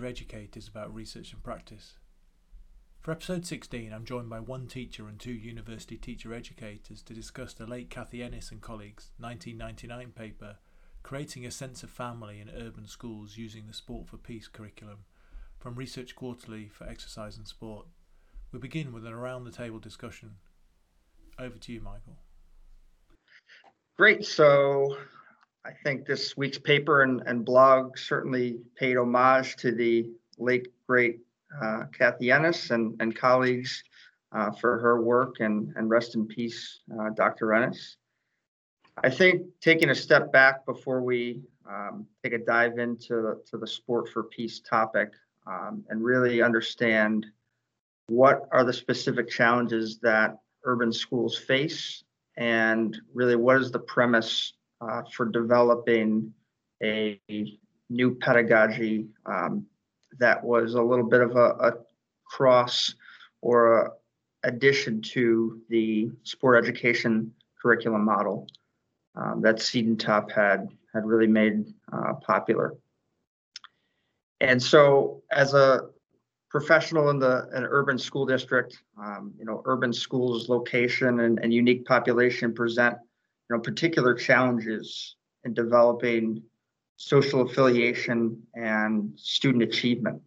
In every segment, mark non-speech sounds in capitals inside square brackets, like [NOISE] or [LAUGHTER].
teacher educators about research and practice. For episode 16, I'm joined by one teacher and two university teacher educators to discuss the late Cathy Ennis and colleagues' 1999 paper, Creating a Sense of Family in Urban Schools Using the Sport for Peace curriculum, from Research Quarterly for Exercise and Sport. We begin with an around the table discussion. Over to you, Michael. Great. So I think this week's paper and, and blog certainly paid homage to the late, great uh, Cathy Ennis and, and colleagues uh, for her work and, and rest in peace, uh, Dr. Ennis. I think taking a step back before we um, take a dive into to the sport for peace topic um, and really understand what are the specific challenges that urban schools face and really what is the premise uh, for developing a new pedagogy um, that was a little bit of a, a cross or a addition to the sport education curriculum model um, that Siedentop had had really made uh, popular. And so, as a professional in the an urban school district, um, you know, urban schools location and, and unique population present you know, particular challenges in developing social affiliation and student achievement.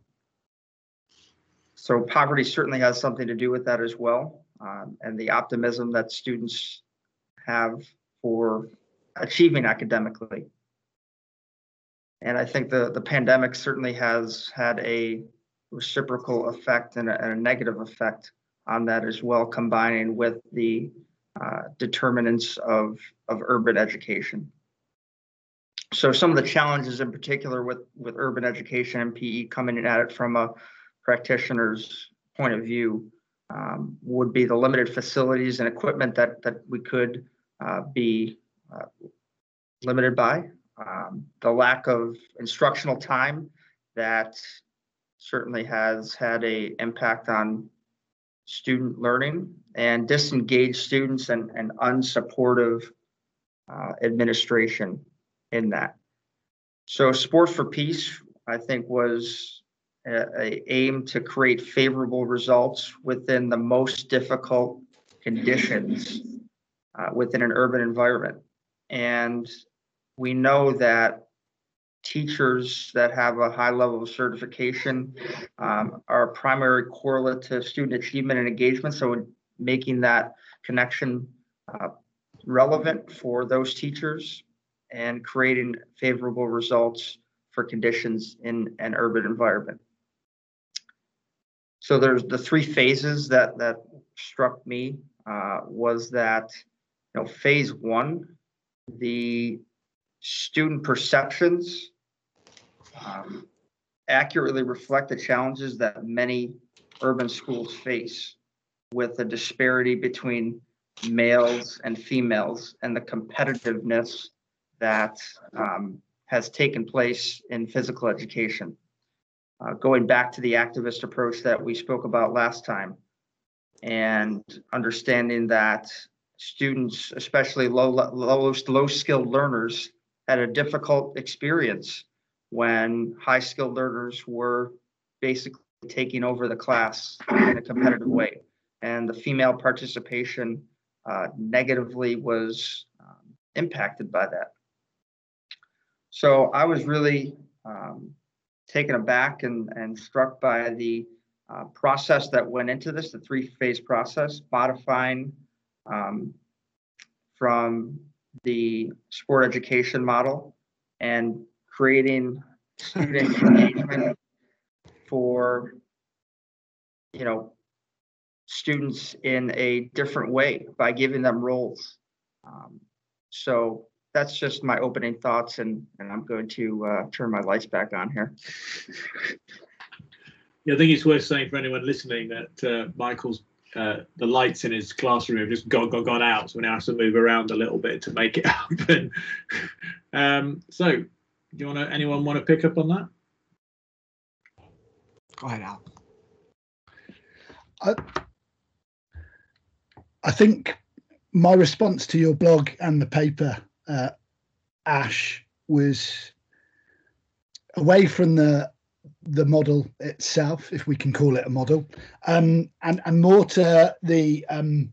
So poverty certainly has something to do with that as well, um, and the optimism that students have for achieving academically. And I think the, the pandemic certainly has had a reciprocal effect and a, and a negative effect on that as well, combining with the uh, determinants of, of urban education. So some of the challenges in particular with, with urban education and PE coming at it from a practitioner's point of view um, would be the limited facilities and equipment that, that we could uh, be uh, limited by, um, the lack of instructional time that certainly has had a impact on student learning and disengaged students and, and unsupportive uh, administration in that. So Sports for Peace, I think, was a, a, aim to create favorable results within the most difficult conditions uh, within an urban environment. And we know that teachers that have a high level of certification um, are a primary correlate to student achievement and engagement. So making that connection uh, relevant for those teachers and creating favorable results for conditions in an urban environment. So there's the three phases that that struck me uh, was that you know phase one, the student perceptions um, accurately reflect the challenges that many urban schools face with the disparity between males and females and the competitiveness that um, has taken place in physical education. Uh, going back to the activist approach that we spoke about last time and understanding that students, especially low, low, low skilled learners, had a difficult experience when high skilled learners were basically taking over the class in a competitive way. And the female participation uh, negatively was um, impacted by that. So I was really um, taken aback and, and struck by the uh, process that went into this, the three phase process, modifying um, from the sport education model and creating student [LAUGHS] engagement for you know students in a different way by giving them roles um, so that's just my opening thoughts and and i'm going to uh, turn my lights back on here yeah i think it's worth saying for anyone listening that uh, michael's uh, the lights in his classroom have just gone, gone, gone out, so we now have to move around a little bit to make it [LAUGHS] happen. um, so, do you want to? Anyone want to pick up on that? Go ahead, Al. I, I think my response to your blog and the paper, uh, Ash, was away from the the model itself, if we can call it a model, um, and and more to the um,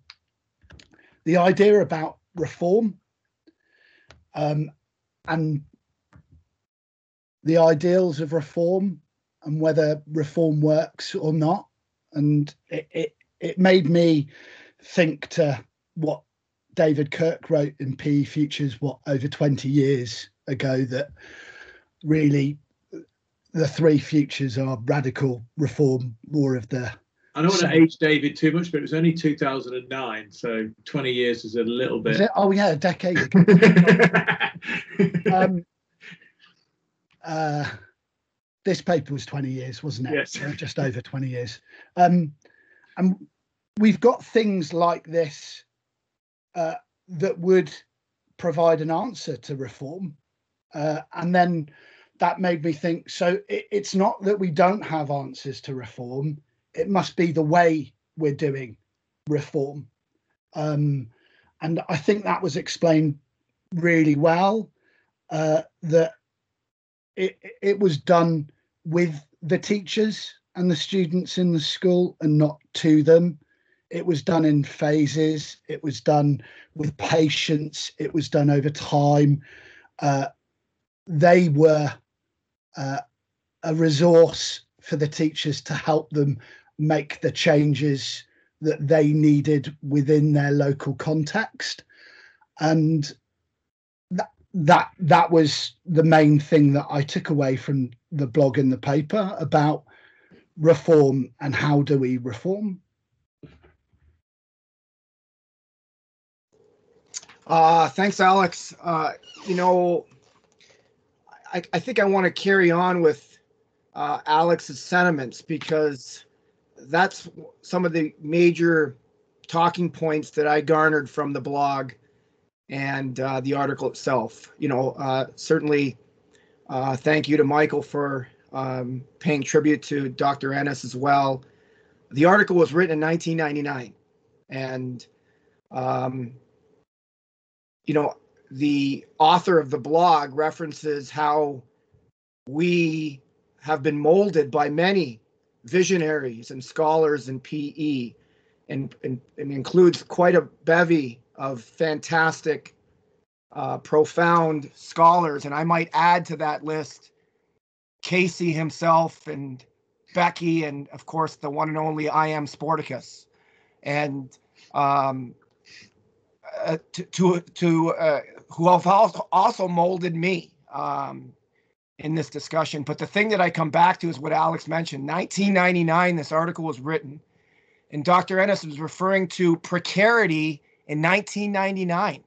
the idea about reform um, and the ideals of reform and whether reform works or not. And it, it, it made me think to what David Kirk wrote in PE Futures, what, over 20 years ago, that really the three futures are radical reform, more of the I don't want to age David too much, but it was only 2009, so 20 years is a little bit. it? Oh yeah, a decade [LAUGHS] um, uh, this paper was 20 years, wasn't it? Yes. Just over 20 years. Um, and we've got things like this uh, that would provide an answer to reform. Uh, and then that made me think so it, it's not that we don't have answers to reform, it must be the way we're doing reform. Um, and I think that was explained really well. Uh, that it it was done with the teachers and the students in the school and not to them. It was done in phases. It was done with patience. It was done over time. Uh, they were uh, a resource for the teachers to help them make the changes that they needed within their local context and that that was the main thing that I took away from the blog and the paper about reform and how do we reform Uh, thanks, Alex. Uh, you know, I, I think I want to carry on with uh, Alex's sentiments because that's some of the major talking points that I garnered from the blog and uh, the article itself. You know, uh, certainly uh, thank you to Michael for um, paying tribute to Dr. Ennis as well. The article was written in 1999, and um, you know, the author of the blog references how we have been molded by many visionaries and scholars in PE and, and, and includes quite a bevy of fantastic, uh, profound scholars. And I might add to that list Casey himself and Becky, and of course, the one and only I am Sporticus. And um, uh, to to, to uh, who also, also molded me um, in this discussion. But the thing that I come back to is what Alex mentioned. 1999, this article was written, and Dr. Ennis was referring to precarity in 1999.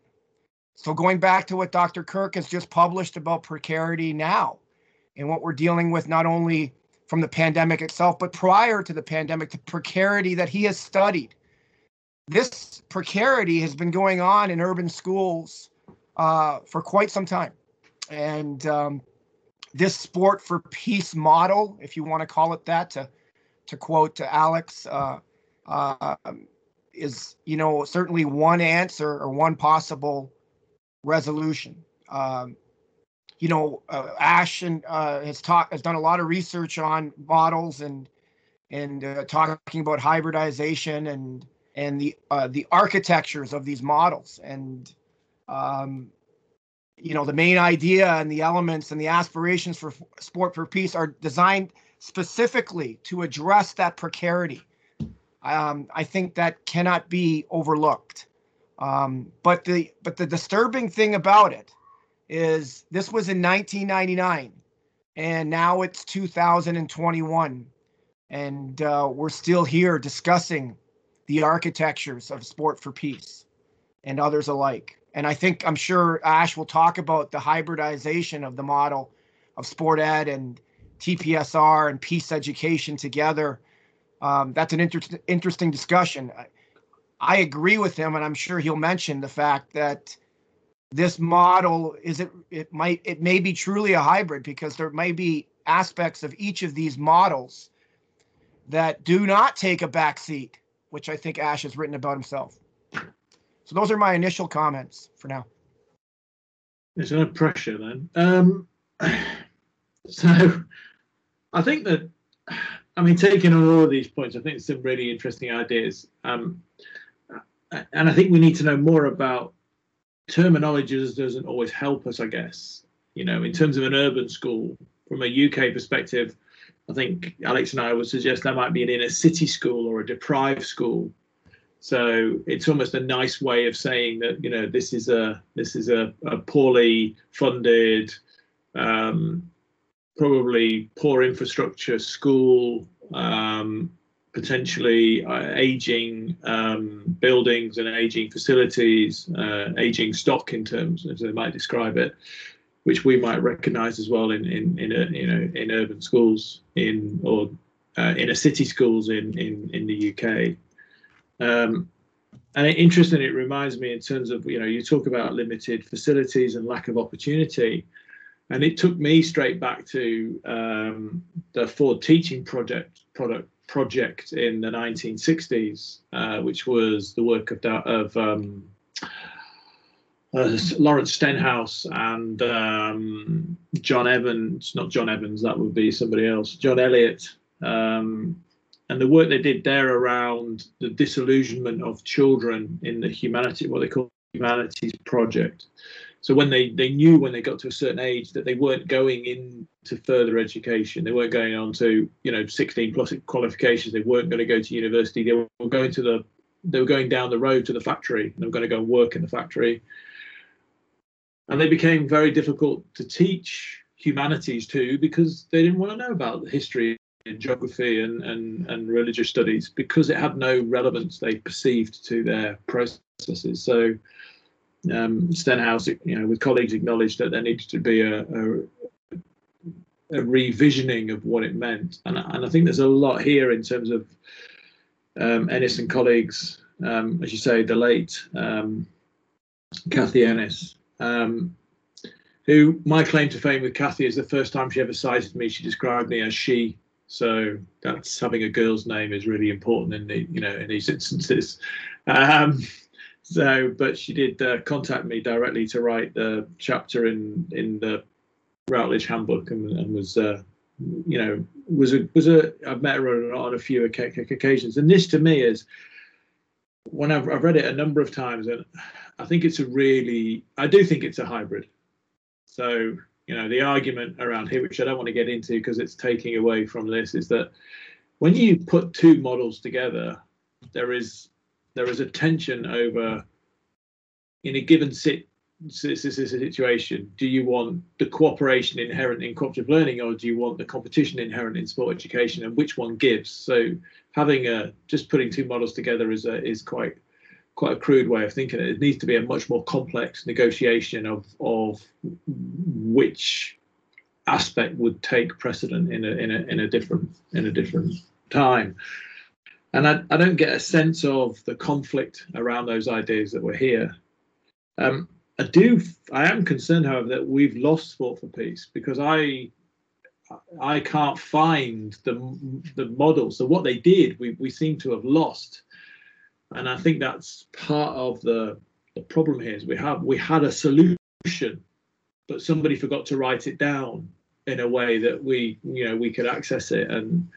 So going back to what Dr. Kirk has just published about precarity now, and what we're dealing with not only from the pandemic itself, but prior to the pandemic, the precarity that he has studied this precarity has been going on in urban schools uh, for quite some time. And um, this sport for peace model, if you want to call it that, to to quote to Alex, uh, uh, is you know certainly one answer or one possible resolution. Um, you know, uh, Ash and, uh, has talked has done a lot of research on models and and uh, talking about hybridization and and the uh, the architectures of these models and um, you know the main idea and the elements and the aspirations for sport for peace are designed specifically to address that precarity um, i think that cannot be overlooked um, but the but the disturbing thing about it is this was in 1999 and now it's 2021 and uh, we're still here discussing the architectures of sport for peace and others alike. And I think I'm sure Ash will talk about the hybridization of the model of sport ed and TPSR and peace education together. Um, that's an inter- interesting discussion. I, I agree with him, and I'm sure he'll mention the fact that this model is it it might it may be truly a hybrid because there may be aspects of each of these models that do not take a back seat which I think Ash has written about himself. So those are my initial comments for now. There's no pressure then. Um, [SIGHS] so I think that, I mean, taking on all of these points, I think some really interesting ideas. Um, and I think we need to know more about terminology doesn't always help us, I guess. You know, in terms of an urban school, from a UK perspective, I think Alex and I would suggest that might be an inner city school or a deprived school. So it's almost a nice way of saying that you know this is a this is a, a poorly funded, um, probably poor infrastructure school, um, potentially uh, aging um, buildings and aging facilities, uh, aging stock in terms as they might describe it, which we might recognise as well in in in a, you know in urban schools in or uh, inner city schools in in in the UK. Um, and it, interesting, it reminds me in terms of you know you talk about limited facilities and lack of opportunity and it took me straight back to um, the Ford Teaching Project product project in the 1960s, uh, which was the work of of um, uh, Lawrence Stenhouse and um, John Evans, not John Evans, that would be somebody else, John Elliott, um, and the work they did there around the disillusionment of children in the humanity, what they call humanities project. So when they they knew when they got to a certain age that they weren't going into further education, they weren't going on to you know 16 plus qualifications, they weren't going to go to university. They were going to the they were going down the road to the factory. They were going to go and work in the factory, and they became very difficult to teach humanities to because they didn't want to know about history and geography and, and, and religious studies because it had no relevance they perceived to their processes. So um, Stenhouse, you know, with colleagues acknowledged that there needed to be a, a, a revisioning of what it meant, and, and I think there's a lot here in terms of um, Ennis and colleagues, um, as you say, the late um, Cathy Ennis, um, who my claim to fame with Cathy is the first time she ever cited me, she described me as she. So that's having a girl's name is really important in the you know in these instances. So, but she did uh, contact me directly to write the chapter in in the Routledge Handbook, and, and was, uh, you know, was a was a I've met her on a few occasions, and this to me is when I've, I've read it a number of times, and I think it's a really I do think it's a hybrid. So you know the argument around here, which I don't want to get into because it's taking away from this, is that when you put two models together, there is there is a tension over in a given sit, situation do you want the cooperation inherent in cooperative learning or do you want the competition inherent in sport education and which one gives so having a just putting two models together is a, is quite quite a crude way of thinking it. it needs to be a much more complex negotiation of of which aspect would take precedent in a in a in a different in a different time and I, I don't get a sense of the conflict around those ideas that were here. Um, I do. I am concerned, however, that we've lost sport for peace because I I can't find the the models. So what they did, we we seem to have lost, and I think that's part of the the problem here. Is we have we had a solution, but somebody forgot to write it down in a way that we you know we could access it and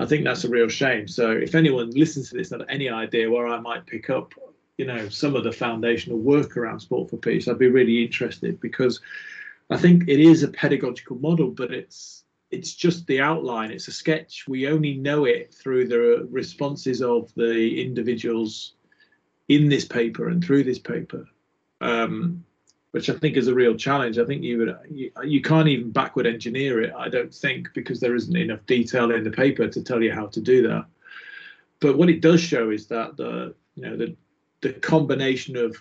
I think that's a real shame. So if anyone listens to this and any idea where I might pick up, you know, some of the foundational work around sport for peace, I'd be really interested because I think it is a pedagogical model, but it's it's just the outline. It's a sketch. We only know it through the responses of the individuals in this paper and through this paper. Um, which I think is a real challenge. I think you would you, you, can't even backward engineer it. I don't think because there isn't enough detail in the paper to tell you how to do that. But what it does show is that the you know the the combination of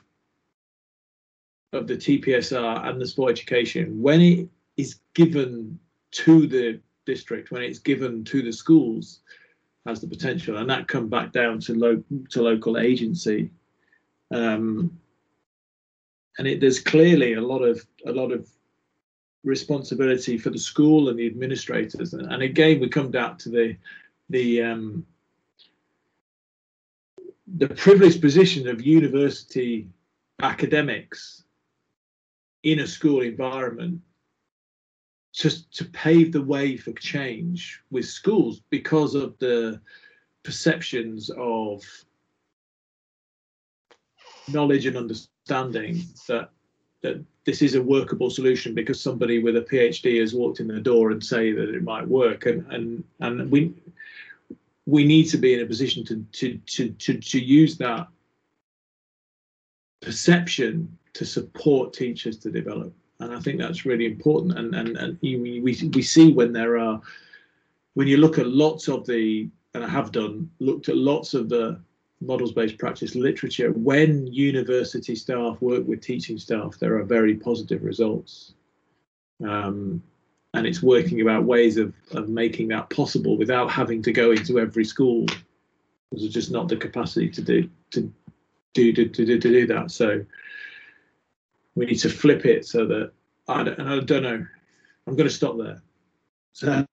of the TPSR and the sport education when it is given to the district, when it's given to the schools, has the potential, and that come back down to local to local agency. Um, and it, there's clearly a lot of a lot of responsibility for the school and the administrators. And, and again, we come down to the the um, the privileged position of university academics in a school environment to to pave the way for change with schools because of the perceptions of knowledge and understanding that that this is a workable solution because somebody with a PhD has walked in the door and say that it might work. And and and we we need to be in a position to to to to, to use that perception to support teachers to develop. And I think that's really important. And and, and we, we we see when there are when you look at lots of the and I have done looked at lots of the models based practice literature, when university staff work with teaching staff, there are very positive results. Um, and it's working about ways of, of making that possible without having to go into every school. There's just not the capacity to do to do to, to, to, to do that. So we need to flip it so that I don't, I don't know. I'm going to stop there. So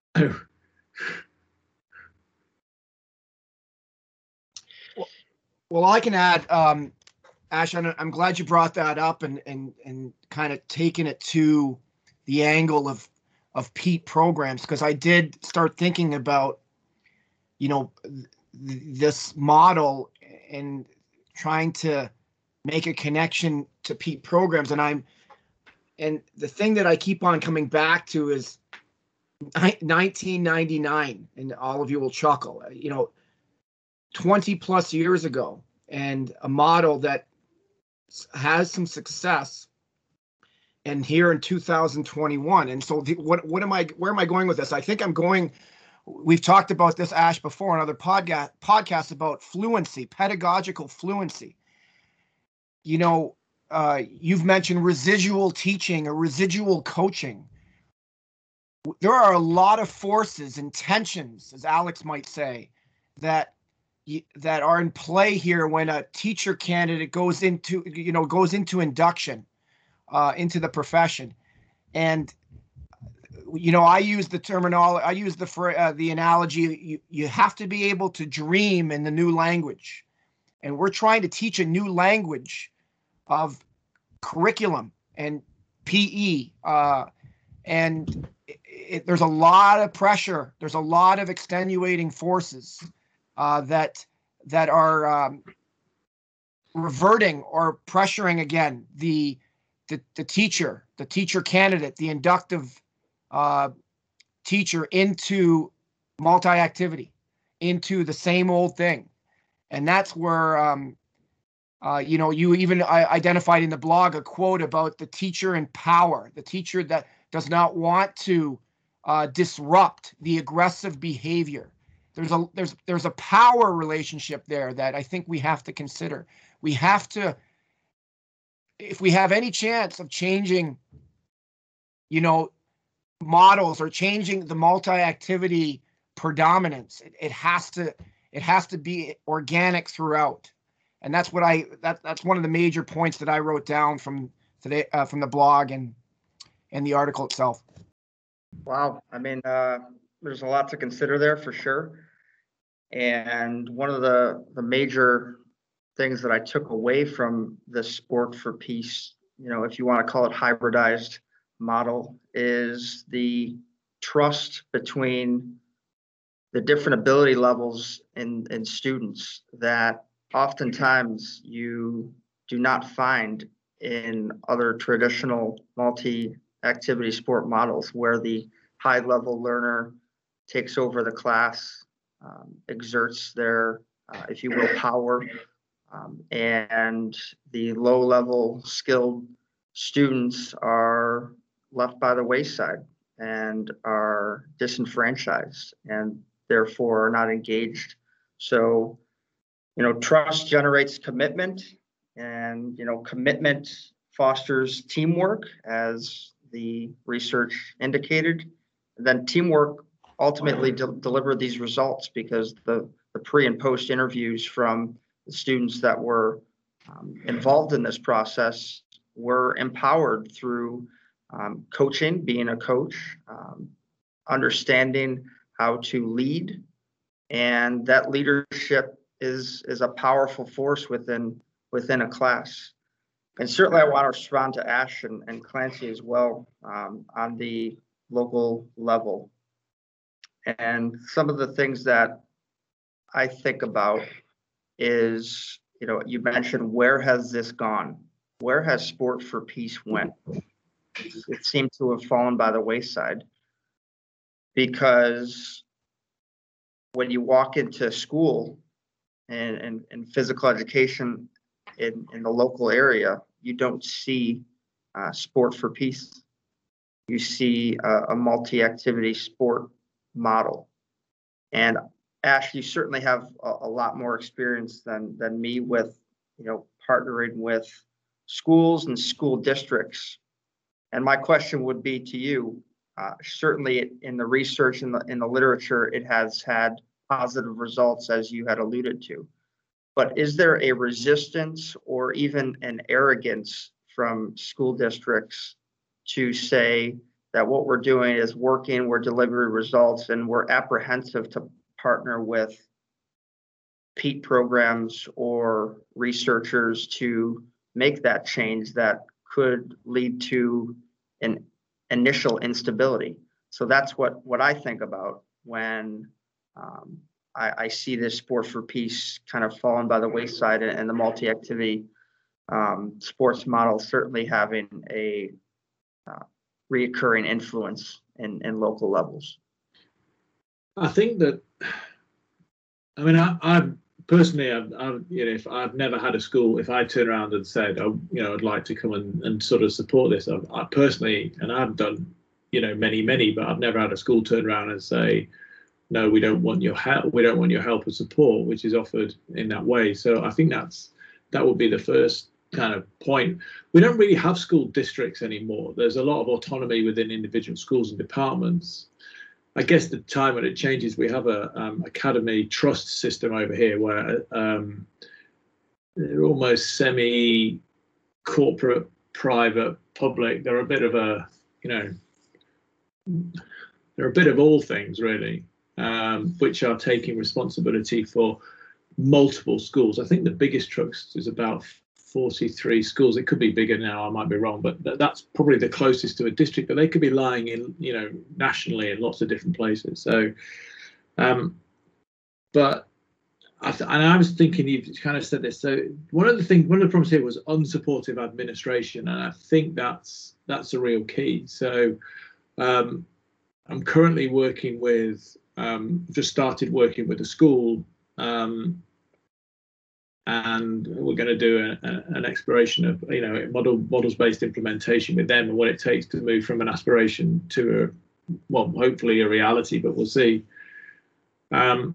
Well, I can add, um, Ash, I'm, glad you brought that up and, and, and kind of taken it to the angle of, of PETE programs, because I did start thinking about, you know, th- this model and trying to make a connection to PETE programs. And I'm, and the thing that I keep on coming back to is 1999, and all of you will chuckle. You know, 20 plus years ago and a model that has some success and here in 2021 and so the, what what am i where am i going with this? I think i'm going we've talked about this ash before on other podcast podcasts about fluency pedagogical fluency. You know uh, you've mentioned residual teaching or residual coaching. There are a lot of forces and tensions as alex might say that that are in play here when a teacher candidate goes into you know goes into induction uh, into the profession. And you know i use the terminology i use the uh, the analogy you, you have to be able to dream in the new language. And we're trying to teach a new language of curriculum and pe uh, and it, it, there's a lot of pressure. There's a lot of extenuating forces uh, that that are um, reverting or pressuring again the, the the teacher, the teacher candidate, the inductive uh, teacher into multi-activity, into the same old thing, and that's where um, uh, you know you even uh, identified in the blog a quote about the teacher in power, the teacher that does not want to uh, disrupt the aggressive behavior there's a there's there's a power relationship there that I think we have to consider. We have to if we have any chance of changing you know models or changing the multi-activity predominance it, it has to it has to be organic throughout. And that's what i that that's one of the major points that i wrote down from today uh, from the blog and and the article itself. Wow. I mean uh there's a lot to consider there for sure and one of the, the major things that I took away from the sport for peace, you know, if you want to call it hybridized model, is the trust between the different ability levels in, in students that oftentimes you do not find in other traditional multi activity sport models where the high level learner takes over the class um, exerts their, uh, if you will, power. Um, and the low level skilled students are left by the wayside and are disenfranchised and therefore are not engaged. So, you know, trust generates commitment and, you know, commitment fosters teamwork as the research indicated. And then teamwork ultimately de- deliver these results because the, the pre and post interviews from the students that were um, involved in this process were empowered through um, coaching, being a coach, um, understanding how to lead, and that leadership is is a powerful force within within a class. And certainly, I want to respond to Ash and, and Clancy as well um, on the local level. And some of the things that I think about is, you know, you mentioned where has this gone? Where has Sport for Peace went? It seemed to have fallen by the wayside because when you walk into school and, and, and physical education in, in the local area, you don't see uh, sport for peace. You see a, a multi-activity sport model. And Ash, you certainly have a, a lot more experience than, than me with, you know, partnering with schools and school districts. And my question would be to you, uh, certainly in the research in the, in the literature, it has had positive results as you had alluded to. But is there a resistance or even an arrogance from school districts to say that what we're doing is working, we're delivering results, and we're apprehensive to partner with PETE programs or researchers to make that change that could lead to an initial instability. So that's what what I think about when um, I, I, see this sport for peace kind of falling by the wayside and, and the multi-activity um, sports model certainly having a uh, reoccurring influence in, in local levels. I think that, I mean, I, I personally, I've, I've, you know, if I've never had a school, if I turn around and said, oh, you know, I'd like to come and, and sort of support this, I've, I personally, and I've done, you know, many, many, but I've never had a school turn around and say, no, we don't want your help. We don't want your help or support, which is offered in that way. So I think that's that would be the first kind of point. We don't really have school districts anymore. There's a lot of autonomy within individual schools and departments. I guess the time when it changes, we have a um, academy trust system over here where um, they're almost semi corporate, private, public. They're a bit of a, you know, they're a bit of all things really, um, which are taking responsibility for multiple schools. I think the biggest trust is about 43 schools. It could be bigger now. I might be wrong, but th- that's probably the closest to a district. But they could be lying in, you know, nationally in lots of different places. So, um, but I th- and I was thinking you've kind of said this. So one of the things, one of the problems here was unsupportive administration, and I think that's that's a real key. So um, I'm currently working with, um, just started working with a school um, and we're going to do a, a, an exploration of you know model models based implementation with them and what it takes to move from an aspiration to a well hopefully a reality but we'll see. Um,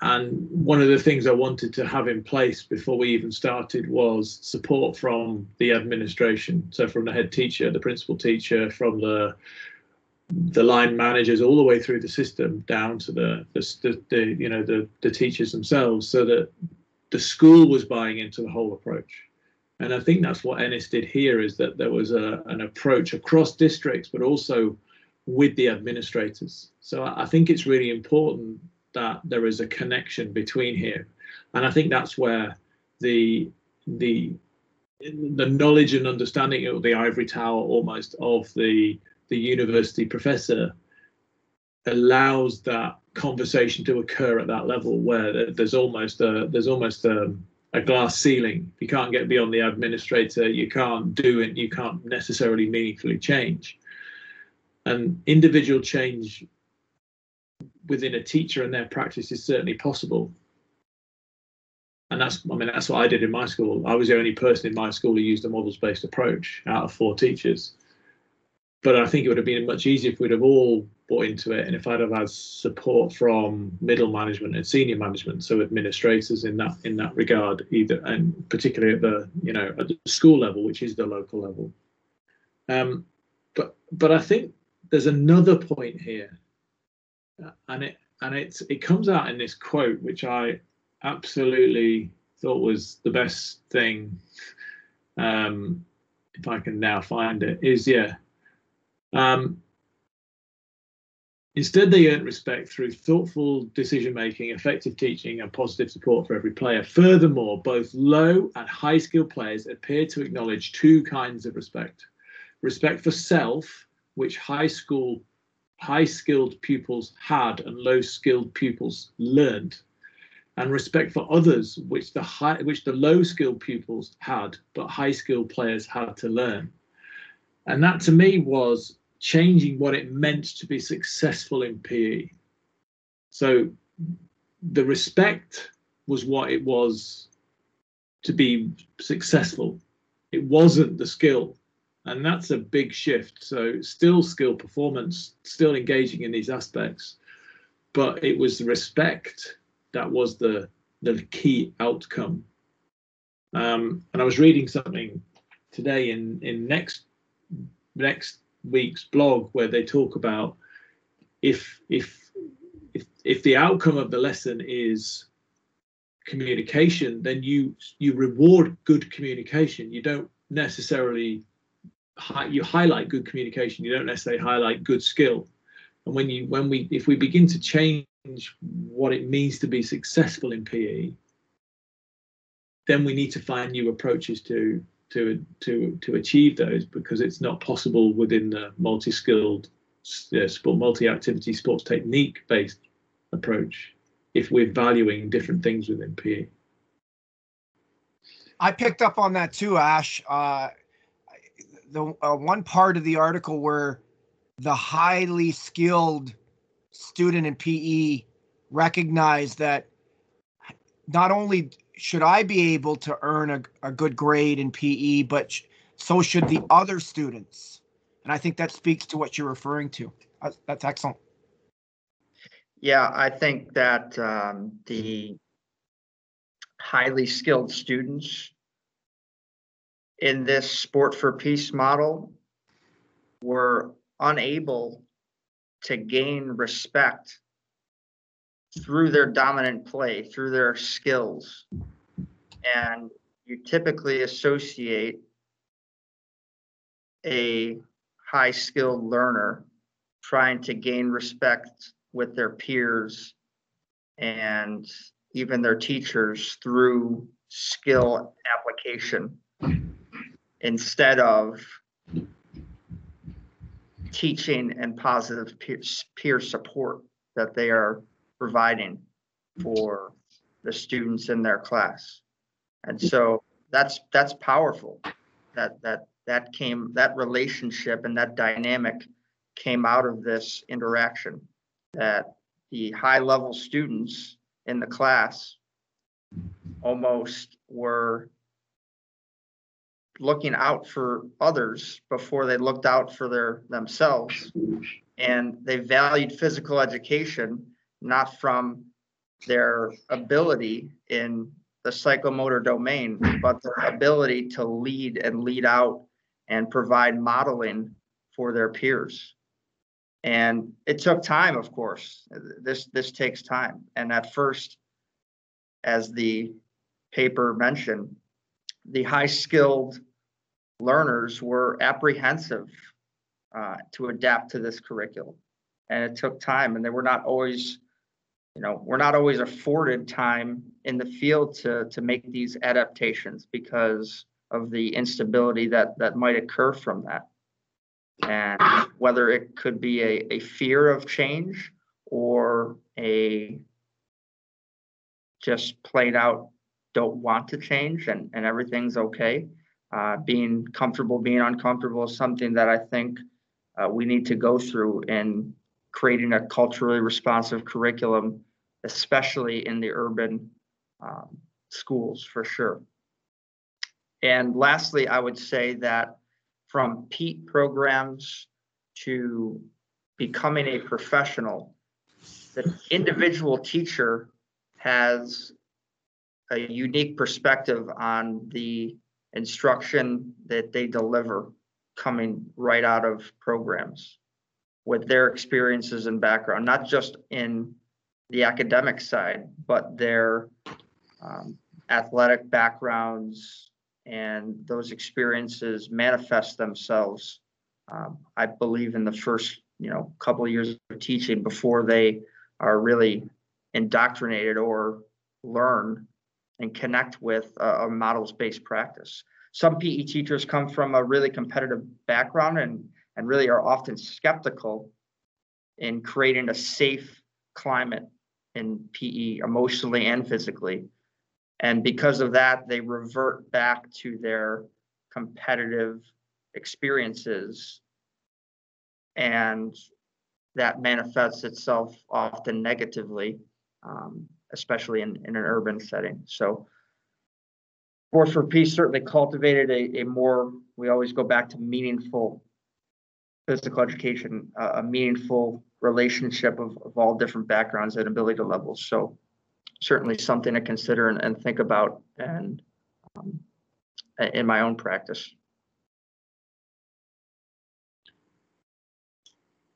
and one of the things i wanted to have in place before we even started was support from the administration. So from the head teacher the principal teacher from the the line managers all the way through the system down to the the, the, the you know the the teachers themselves so that the school was buying into the whole approach. And I think that's what Ennis did here is that there was a, an approach across districts, but also with the administrators. So I think it's really important that there is a connection between here. And I think that's where the the the knowledge and understanding of the ivory tower almost of the the university professor allows that conversation to occur at that level where there's almost a there's almost a, a glass ceiling. You can't get beyond the administrator. You can't do it. You can't necessarily meaningfully change. And individual change within a teacher and their practice is certainly possible. And that's i mean that's what i did in my school. I was the only person in my school who used a models based approach out of four teachers. But I think it would have been much easier if we'd have all bought into it and if I'd have had support from middle management and senior management, so administrators in that in that regard, either and particularly at the you know at the school level, which is the local level. Um, but but I think there's another point here, and it and it's it comes out in this quote which I absolutely thought was the best thing. Um, if I can now find it, is yeah um, instead, they earned respect through thoughtful decision making, effective teaching, and positive support for every player. Furthermore, both low and high skilled players appear to acknowledge two kinds of respect respect for self, which high school high skilled pupils had and low skilled pupils learned and respect for others which the high which the low skilled pupils had but high skilled players had to learn and that to me was changing what it meant to be successful in PE so the respect was what it was to be successful. It wasn't the skill and that's a big shift. So still skill performance still engaging in these aspects but it was the respect that was the the key outcome. Um, and i was reading something today in in next next week's blog where they talk about if if if if the outcome of the lesson is communication then you you reward good communication. You don't necessarily you highlight good communication. You don't necessarily highlight good skill. And when you when we if we begin to change what it means to be successful in pe then we need to find new approaches to to to to achieve those because it's not possible within the multi-skilled uh, sport multi-activity sports technique based approach if we're valuing different things within pe I picked up on that too, Ash. Uh, the uh, one part of the article where the highly skilled student in PE recognized that not only should I be able to earn a, a good grade in PE, but sh- so should the other students. And I think that speaks to what you're referring to. That's, that's excellent. Yeah, I think that um, the highly skilled students in this sport for peace model were unable to gain respect through their dominant play, through their skills. And you typically associate a high skilled learner trying to gain respect with their peers and even their teachers through skill application instead of teaching and positive peer, peer support that they are providing for the students in their class. And so that's that's powerful. That that that came that relationship and that dynamic came out of this interaction that the high level students in the class almost were looking out for others before they looked out for their themselves and they valued physical education not from their ability in the psychomotor domain but their ability to lead and lead out and provide modeling for their peers. And it took time of course. This this takes time. And at first as the paper mentioned the high skilled learners were apprehensive uh, to adapt to this curriculum. And it took time and they were not always you know we're not always afforded time in the field to to make these adaptations because of the instability that that might occur from that and whether it could be a, a fear of change or a just played out don't want to change and, and everything's okay. Uh, being comfortable, being uncomfortable is something that I think uh, we need to go through in creating a culturally responsive curriculum, especially in the urban um, schools for sure. And lastly, I would say that from PETE programs to becoming a professional, the individual teacher has a unique perspective on the instruction that they deliver coming right out of programs with their experiences and background, not just in the academic side, but their um, athletic backgrounds and those experiences manifest themselves. Um, I believe in the first, you know, couple of years of teaching before they are really indoctrinated or learn and connect with a, a models-based practice. Some PE teachers come from a really competitive background and, and really are often skeptical in creating a safe climate in PE emotionally and physically. And because of that, they revert back to their competitive experiences. And that manifests itself often negatively, um, especially in, in an urban setting. So, Sport for Peace certainly cultivated a, a more, we always go back to meaningful physical education, uh, a meaningful relationship of, of all different backgrounds and ability levels. So, certainly something to consider and, and think about and um, in my own practice.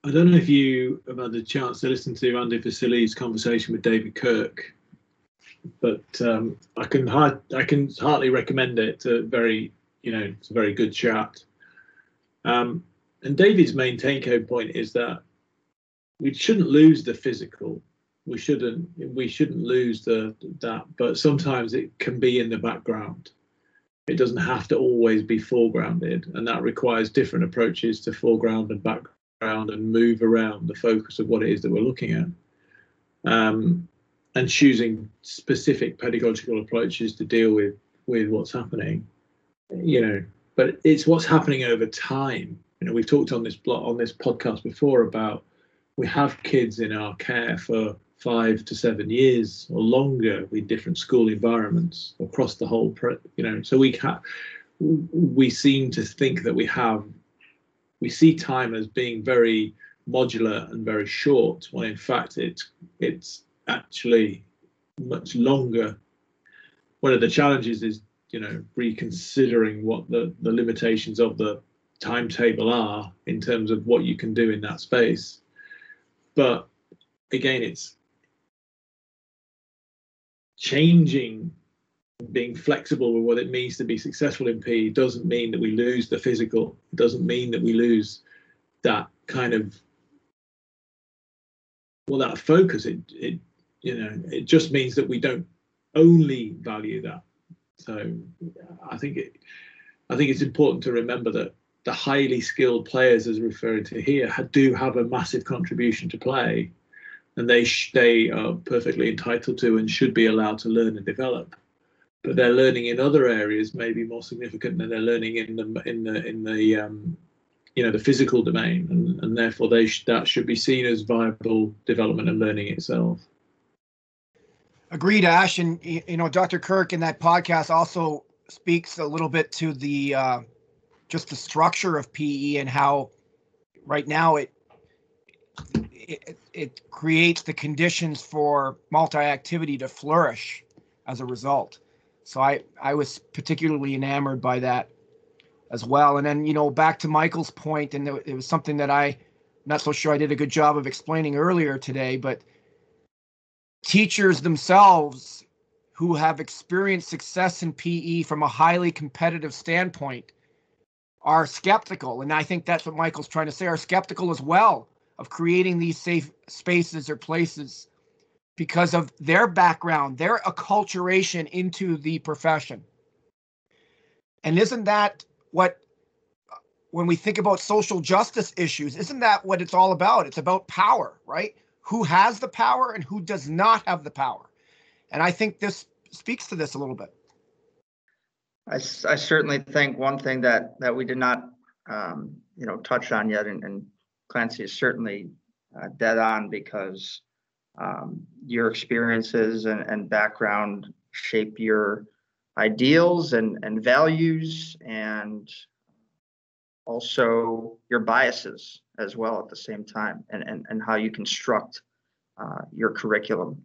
I don't know if you have had the chance to listen to Andy Vasily's conversation with David Kirk, but um, I can I can heartily recommend it. It's a very, you know, it's a very good chat. Um, and David's main take home point is that we shouldn't lose the physical. We shouldn't we shouldn't lose the that, but sometimes it can be in the background. It doesn't have to always be foregrounded, and that requires different approaches to foreground and background and move around the focus of what it is that we're looking at. Um, and choosing specific pedagogical approaches to deal with with what's happening you know but it's what's happening over time you know we've talked on this blog on this podcast before about we have kids in our care for five to seven years or longer with different school environments across the whole you know so we have we seem to think that we have we see time as being very modular and very short, when in fact it, it's actually much longer. One of the challenges is, you know, reconsidering what the, the limitations of the timetable are in terms of what you can do in that space. But again, it's changing being flexible with what it means to be successful in PE doesn't mean that we lose the physical. It doesn't mean that we lose that kind of well that focus. It it you know it just means that we don't only value that. So I think it I think it's important to remember that the highly skilled players, as referred to here, do have a massive contribution to play, and they they are perfectly entitled to and should be allowed to learn and develop but their learning in other areas may be more significant than their learning in the in the in the um, you know the physical domain, and, and therefore they sh- that should be seen as viable development and learning itself. Agreed, Ash, and you know Dr. Kirk in that podcast also speaks a little bit to the uh, just the structure of PE and how right now it it, it creates the conditions for multi-activity to flourish as a result. So I I was particularly enamored by that as well. And then you know back to Michael's point, and it was something that I not so sure I did a good job of explaining earlier today, but teachers themselves who have experienced success in PE from a highly competitive standpoint are skeptical. And I think that's what Michael's trying to say, are skeptical as well of creating these safe spaces or places because of their background, their acculturation into the profession. And isn't that what, when we think about social justice issues, isn't that what it's all about? It's about power, right? Who has the power and who does not have the power. And I think this speaks to this a little bit. I, I certainly think one thing that that we did not um, you know touch on yet, and, and Clancy is certainly uh, dead on because um, your experiences and, and background shape your ideals and, and values and also your biases as well at the same time and, and, and how you construct uh, your curriculum.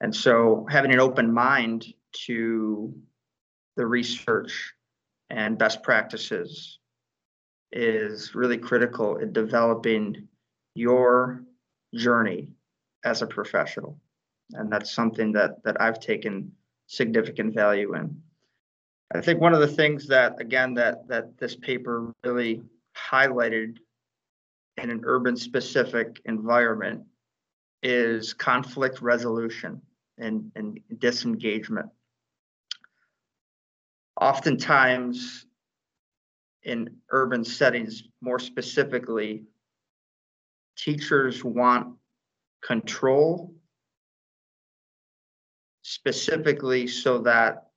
And so having an open mind to the research and best practices is really critical in developing your journey as a professional. And that's something that that I've taken significant value in. I think one of the things that again that that this paper really highlighted in an urban specific environment is conflict resolution and, and disengagement. Oftentimes in urban settings, more specifically, teachers want control specifically so that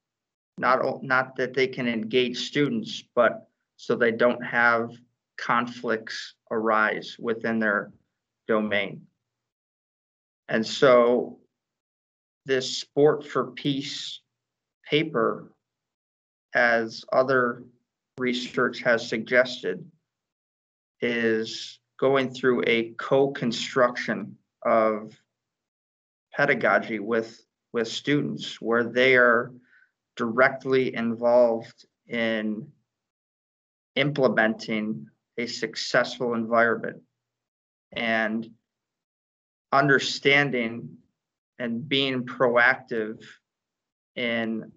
not, not that they can engage students, but so they don't have conflicts arise within their domain. And so this Sport for Peace paper, as other research has suggested, is going through a co-construction of pedagogy with with students where they are directly involved in implementing a successful environment. And understanding and being proactive in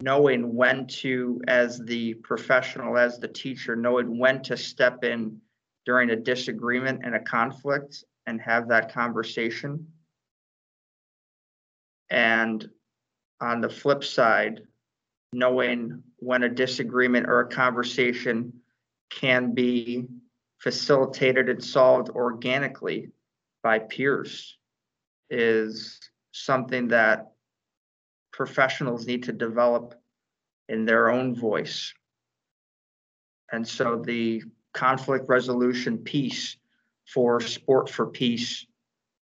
knowing when to as the professional as the teacher knowing when to step in during a disagreement and a conflict and have that conversation. And on the flip side, knowing when a disagreement or a conversation can be facilitated and solved organically by peers is something that professionals need to develop in their own voice. And so the conflict resolution piece for Sport for Peace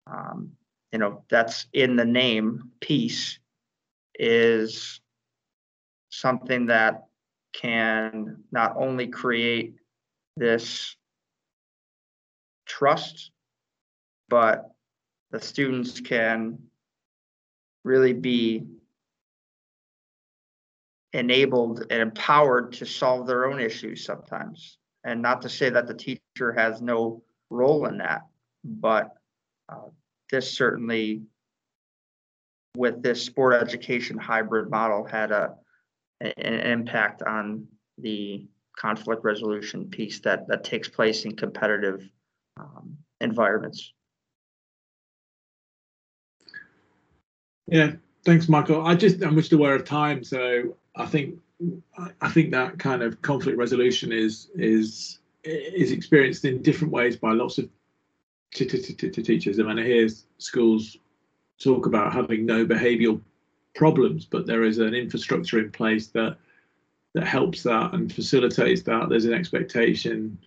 um, you know, that's in the name, peace, is something that can not only create this trust, but the students can really be enabled and empowered to solve their own issues sometimes. And not to say that the teacher has no role in that, but uh, this certainly, with this sport education hybrid model, had a an, impact on the conflict resolution piece that that takes place in competitive um, environments. Yeah, thanks, Michael. I just I'm just aware of time, so I think I- think that kind of conflict resolution is is is experienced in different ways by lots of t- t- t- teachers. I mean, I hear schools talk about having no behavioural problems, but there is an infrastructure in place that that helps that and facilitates that. There's an expectation.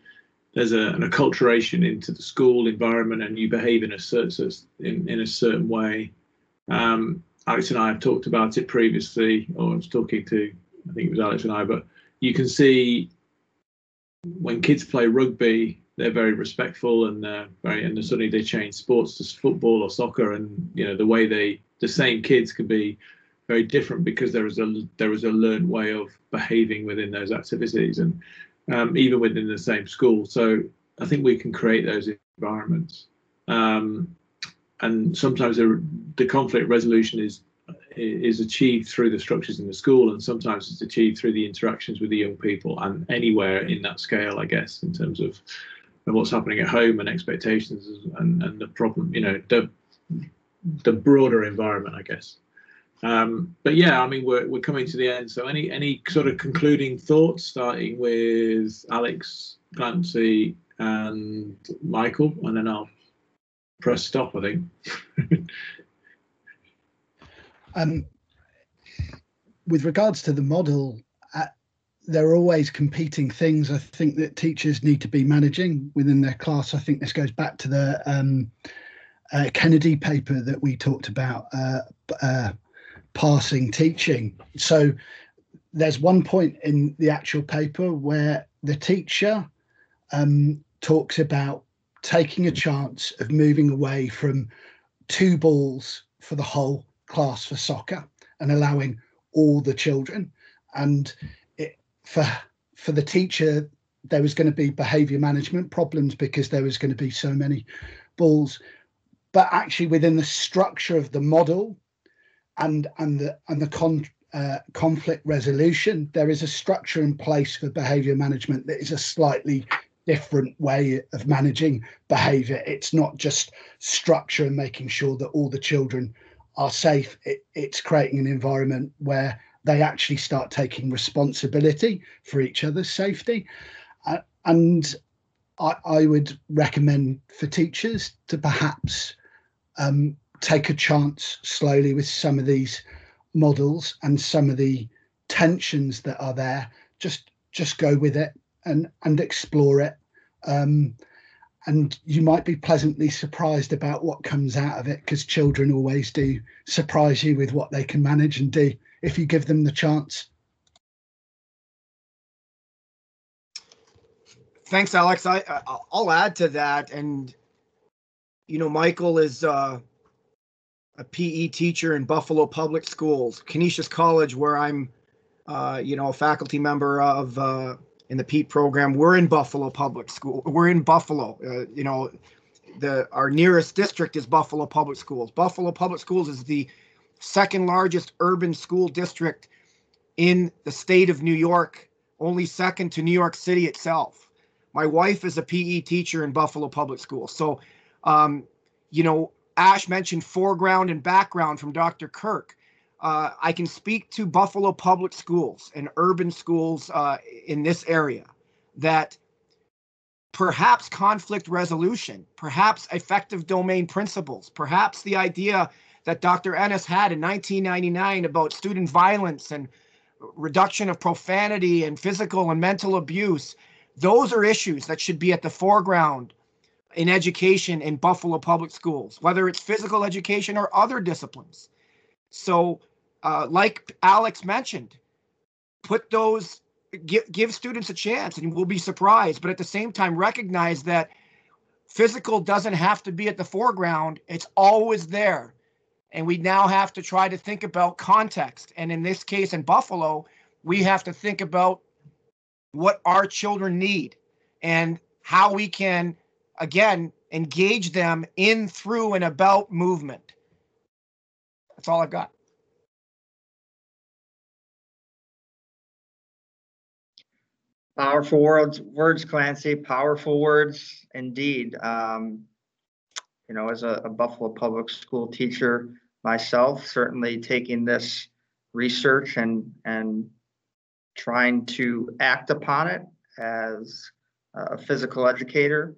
There's a, an acculturation into the school environment, and you behave in a certain in, in a certain way. Um, Alex and I have talked about it previously, or I was talking to, I think it was Alex and I, but you can see when kids play rugby, they're very respectful and uh, very, and suddenly they change sports to football or soccer, and you know the way they, the same kids can be very different because there is a there is a learned way of behaving within those activities, and um, even within the same school. So I think we can create those environments. Um, and sometimes the, conflict resolution is is achieved through the structures in the school and sometimes it's achieved through the interactions with the young people and anywhere in that scale i guess in terms of, of what's happening at home and expectations and, and the problem you know the the broader environment i guess. Um, but yeah i mean we're, we're coming to the end. So any any sort of concluding thoughts starting with alex clancy and michael and then i'll press stop i think [LAUGHS] Um, with regards to the model, uh, there are always competing things I think that teachers need to be managing within their class. I think this goes back to the um, uh, Kennedy paper that we talked about, uh, uh, passing teaching. So there's one point in the actual paper where the teacher um, talks about taking a chance of moving away from two balls for the whole class for soccer and allowing all the children. And it, for for the teacher there was going to be behavior management problems because there was going to be so many balls. But actually within the structure of the model and and the and the con, uh, conflict resolution there is a structure in place for behavior management that is a slightly different way of managing behavior. It's not just structure and making sure that all the children are safe. It, it's creating an environment where they actually start taking responsibility for each other's safety. Uh, and I, I would recommend for teachers to perhaps um, take a chance slowly with some of these models and some of the tensions that are there. Just just go with it and and explore it. Um, and you might be pleasantly surprised about what comes out of it because children always do surprise you with what they can manage and do if you give them the chance. Thanks, Alex. I, I'll add to that, and you know, Michael is uh, a PE teacher in Buffalo Public Schools, Canisius College, where I'm, uh, you know, a faculty member of uh, in the PETE program. We're in Buffalo Public School. We're in Buffalo. Uh, you know, the our nearest district is Buffalo Public Schools. Buffalo Public Schools is the second largest urban school district in the state of New York, only second to New York City itself. My wife is a PE teacher in Buffalo Public Schools. So, um, you know, Ash mentioned foreground and background from Dr. Kirk. Uh, I can speak to Buffalo Public Schools and urban schools uh, in this area that perhaps conflict resolution, perhaps affective domain principles, perhaps the idea that Dr. Ennis had in 1999 about student violence and reduction of profanity and physical and mental abuse those are issues that should be at the foreground in education in Buffalo public schools, whether it's physical education or other disciplines. So, uh, like Alex mentioned, put those, give, give students a chance and we'll be surprised. But at the same time, recognize that physical doesn't have to be at the foreground, it's always there. And we now have to try to think about context. And in this case, in Buffalo, we have to think about what our children need and how we can again engage them in through and about movement that's all i've got Powerful words, words, Clancy. Powerful words indeed. Um, you know, as a, a Buffalo public school teacher myself, certainly taking this research and and trying to act upon it as a physical educator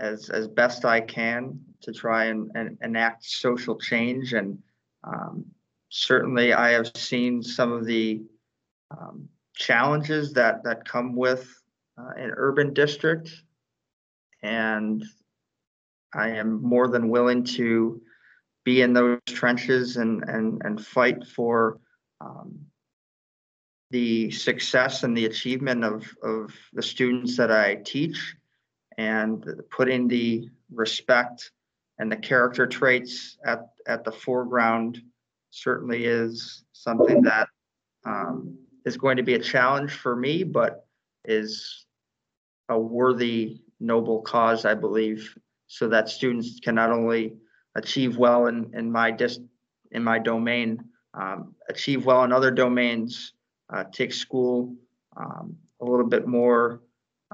as as best I can to try and, and enact social change. And um, certainly, I have seen some of the um, challenges that that come with uh, an urban district, and I am more than willing to be in those trenches and and and fight for um, the success and the achievement of, of the students that I teach and putting the respect and the character traits at, at the foreground certainly is something that um, is going to be a challenge for me, but is a worthy, noble cause, I believe, so that students can not only achieve well in, in my dis, in my domain, um, achieve well in other domains, uh, take school um, a little bit more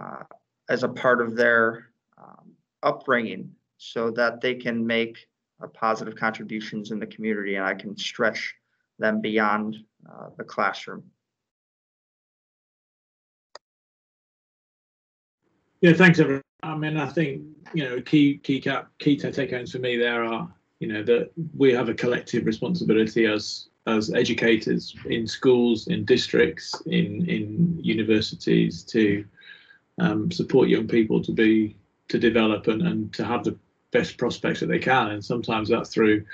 uh, as a part of their um, upbringing so that they can make uh, positive contributions in the community and I can stretch them beyond uh, the classroom. Yeah, thanks everyone. I mean, I think you know key key cap key take homes for me there are you know that we have a collective responsibility as as educators in schools, in districts, in in universities to um, support young people to be to develop and, and to have the best prospects that they can. And sometimes that's through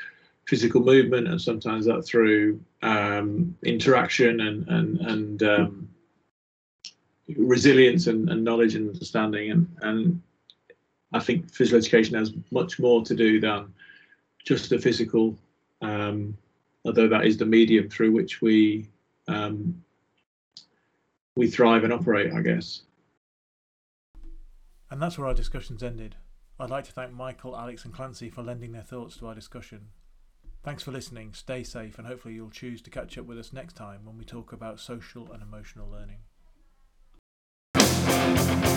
physical movement, and sometimes that through um, interaction and and and um, resilience and, and knowledge and understanding. And and I think physical education has much more to do than just the physical um, although that is the medium through which we um, we thrive and operate, I guess. And that's where our discussions ended. I'd like to thank Michael, Alex, and Clancy for lending their thoughts to our discussion. Thanks for listening, stay safe, and hopefully you'll choose to catch up with us next time when we talk about social and emotional learning. Thank you.